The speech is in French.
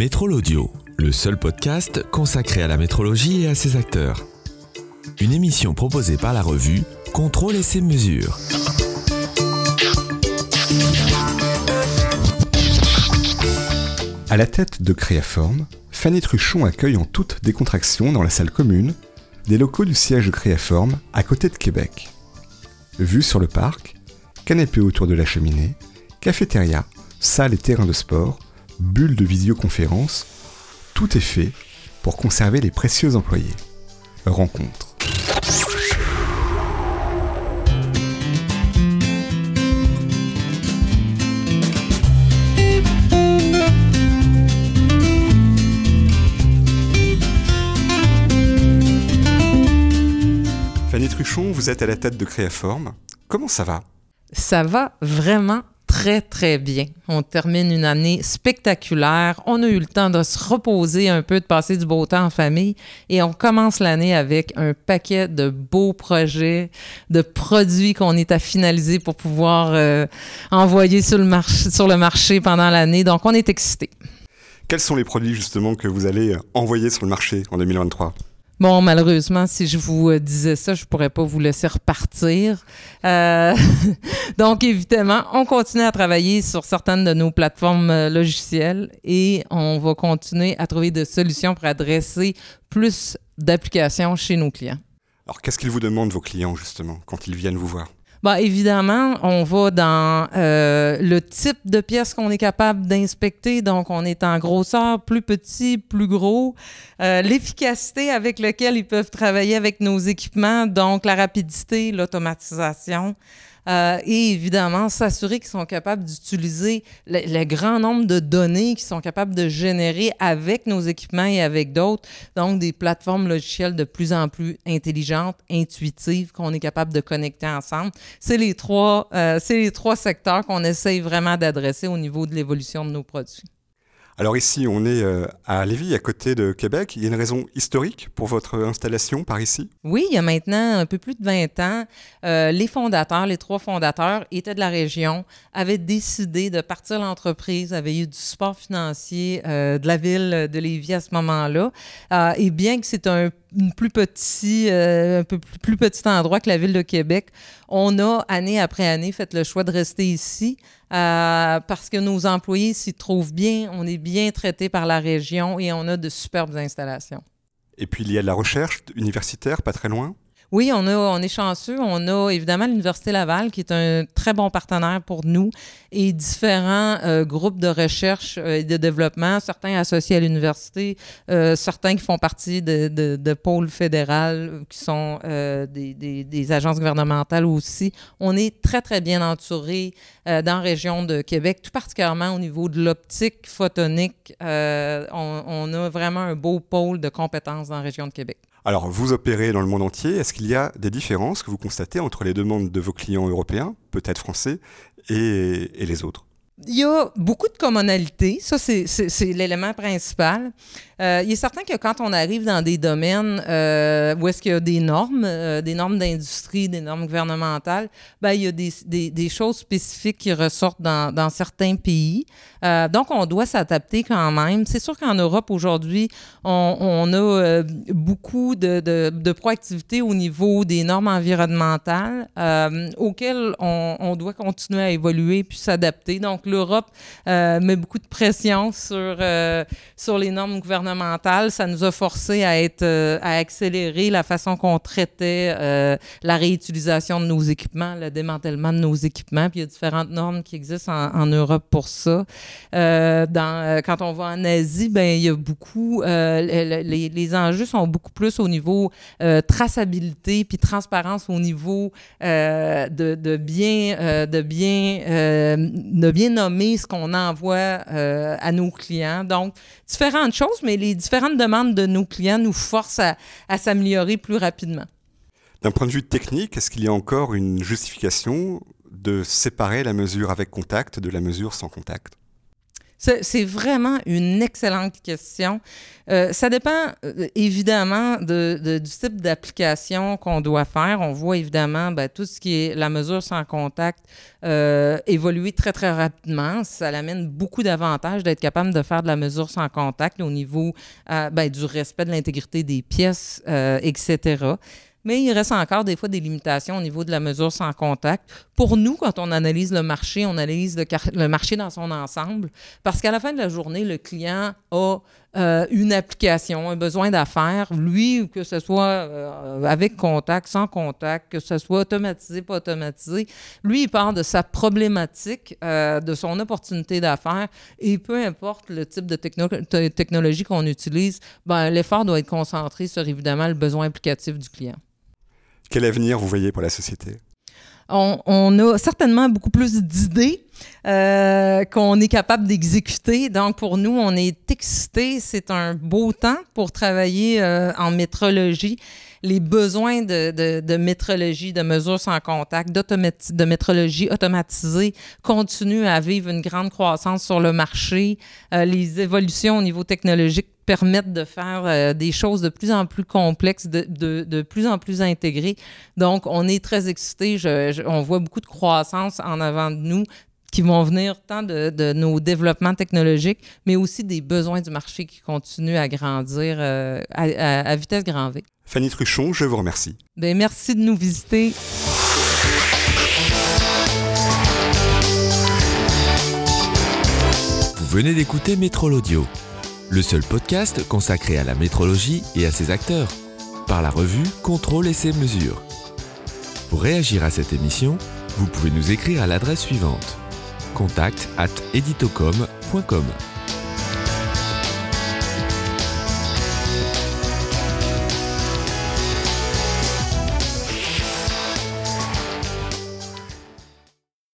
Métrol Audio, le seul podcast consacré à la métrologie et à ses acteurs. Une émission proposée par la revue Contrôle et ses mesures. À la tête de Créaform, Fanny Truchon accueille en toute décontraction dans la salle commune des locaux du siège de Créaform à côté de Québec. Vue sur le parc, canapé autour de la cheminée, cafétéria, salle et terrain de sport, bulle de visioconférence, tout est fait pour conserver les précieux employés. Rencontre. Fanny Truchon, vous êtes à la tête de Créaform. Comment ça va? Ça va vraiment très, très bien. On termine une année spectaculaire. On a eu le temps de se reposer un peu, de passer du beau temps en famille. Et on commence l'année avec un paquet de beaux projets, de produits qu'on est à finaliser pour pouvoir euh, envoyer sur le, marché, sur le marché pendant l'année. Donc, on est excités. Quels sont les produits justement que vous allez envoyer sur le marché en 2023 Bon, malheureusement, si je vous euh, disais ça, je pourrais pas vous laisser repartir. Euh, donc, évidemment, on continue à travailler sur certaines de nos plateformes euh, logicielles et on va continuer à trouver des solutions pour adresser plus d'applications chez nos clients. Alors, qu'est-ce qu'ils vous demandent, vos clients, justement, quand ils viennent vous voir? Bah, évidemment, on va dans euh, le type de pièces qu'on est capable d'inspecter. Donc, on est en grosseur, plus petit, plus gros. Euh, L'efficacité avec laquelle ils peuvent travailler avec nos équipements, donc la rapidité, l'automatisation. Euh, et évidemment, s'assurer qu'ils sont capables d'utiliser le, grand nombre de données qu'ils sont capables de générer avec nos équipements et avec d'autres. Donc, des plateformes logicielles de plus en plus intelligentes, intuitives, qu'on est capable de connecter ensemble. C'est les trois, euh, c'est les trois secteurs qu'on essaye vraiment d'adresser au niveau de l'évolution de nos produits. Alors ici, on est euh, à Lévis, à côté de Québec. Il y a une raison historique pour votre installation par ici? Oui, il y a maintenant un peu plus de 20 ans, euh, les fondateurs, les trois fondateurs étaient de la région, avaient décidé de partir l'entreprise, avaient eu du support financier euh, de la ville de Lévis à ce moment-là. Euh, et bien que c'est un plus euh, un plus, petit endroit que la ville de Québec, on a année après année fait le choix de rester ici euh, parce que nos employés s'y trouvent bien, on est bien traités par la région et on a de superbes installations. Et puis il y a de la recherche universitaire pas très loin? Oui, on, a, on est chanceux. On a évidemment l'Université Laval qui est un très bon partenaire pour nous et différents euh, groupes de recherche euh, et de développement, certains associés à l'université, euh, certains qui font partie de, de, de pôles fédérales, qui sont euh, des, des, des, agences gouvernementales aussi. On est très, très bien entouré euh, dans la région de Québec, tout particulièrement au niveau de l'optique photonique. On, on a vraiment un beau pôle de compétences dans la région de Québec. Alors, vous opérez dans le monde entier. Est-ce qu'il y a des différences que vous constatez entre les demandes de vos clients européens, peut-être français, et, et les autres? Il y a beaucoup de commonalités. Ça, c'est l'élément principal. Euh, il est certain que quand on arrive dans des domaines euh, où est-ce qu'il y a des normes, euh, des normes d'industrie, des normes gouvernementales, ben, il y a des, choses spécifiques qui ressortent dans, certains pays. Donc, on doit s'adapter quand même. C'est sûr qu'en Europe, aujourd'hui, on, a beaucoup de, proactivité au niveau des normes environnementales auxquelles on, doit continuer à évoluer puis s'adapter. l'Europe met beaucoup de pression sur, sur les normes gouvernementales. Ça nous a forcé à, être, à accélérer la façon qu'on traitait la réutilisation de nos équipements, le démantèlement de nos équipements. Puis, il y a différentes normes qui existent en, Europe pour ça. Euh, euh, quand on va en Asie, ben il y a beaucoup, euh, les, enjeux sont beaucoup plus au niveau euh, traçabilité puis transparence au niveau euh, de, de, bien, de bien, de bien ce qu'on envoie à nos clients. Donc différentes choses, mais les différentes demandes de nos clients nous forcent à s'améliorer plus rapidement. D'un point de vue technique, est-ce qu'il y a encore une justification de séparer la mesure avec contact de la mesure sans contact? C'est vraiment une excellente question. Euh, ça dépend euh, évidemment de, du type d'application qu'on doit faire. On voit évidemment ben, tout ce qui est la mesure sans contact euh, évoluer très, très rapidement. Ça amène beaucoup d'avantages d'être capable de faire de la mesure sans contact au niveau ben, du respect de l'intégrité des pièces, etc. Mais il reste encore des fois des limitations au niveau de la mesure sans contact. Pour nous, quand on analyse le marché, on analyse le, marché dans son ensemble, parce qu'à la fin de la journée, le client a euh, une application, un besoin d'affaires, lui, que ce soit euh, avec contact, sans contact, que ce soit automatisé, pas automatisé, lui, il part de sa problématique, euh, de son opportunité d'affaires, et peu importe le type de technologie qu'on utilise, ben, l'effort doit être concentré sur évidemment le besoin applicatif du client. Quel avenir vous voyez pour la société? On, a certainement beaucoup plus d'idées euh, qu'on est capable d'exécuter. Donc, pour nous, on est excités. C'est un beau temps pour travailler euh, en métrologie. Les besoins de, de, métrologie, de mesures sans contact, de métrologie automatisée continuent à vivre une grande croissance sur le marché. Euh, les évolutions au niveau technologique permettent de faire euh, des choses de plus en plus complexes, de, de, de, plus en plus intégrées. Donc, on est très excités. on voit beaucoup de croissance en avant de nous qui vont venir tant de, de, nos développements technologiques, mais aussi des besoins du marché qui continuent à grandir euh, à, à, vitesse grand V. Fanny Truchon, je vous remercie. Bien, merci de nous visiter. Vous venez d'écouter Métro Audio le seul podcast consacré à la métrologie et à ses acteurs, par la revue Contrôle et ses mesures. Pour réagir à cette émission, vous pouvez nous écrire à l'adresse suivante contact at editocom.com.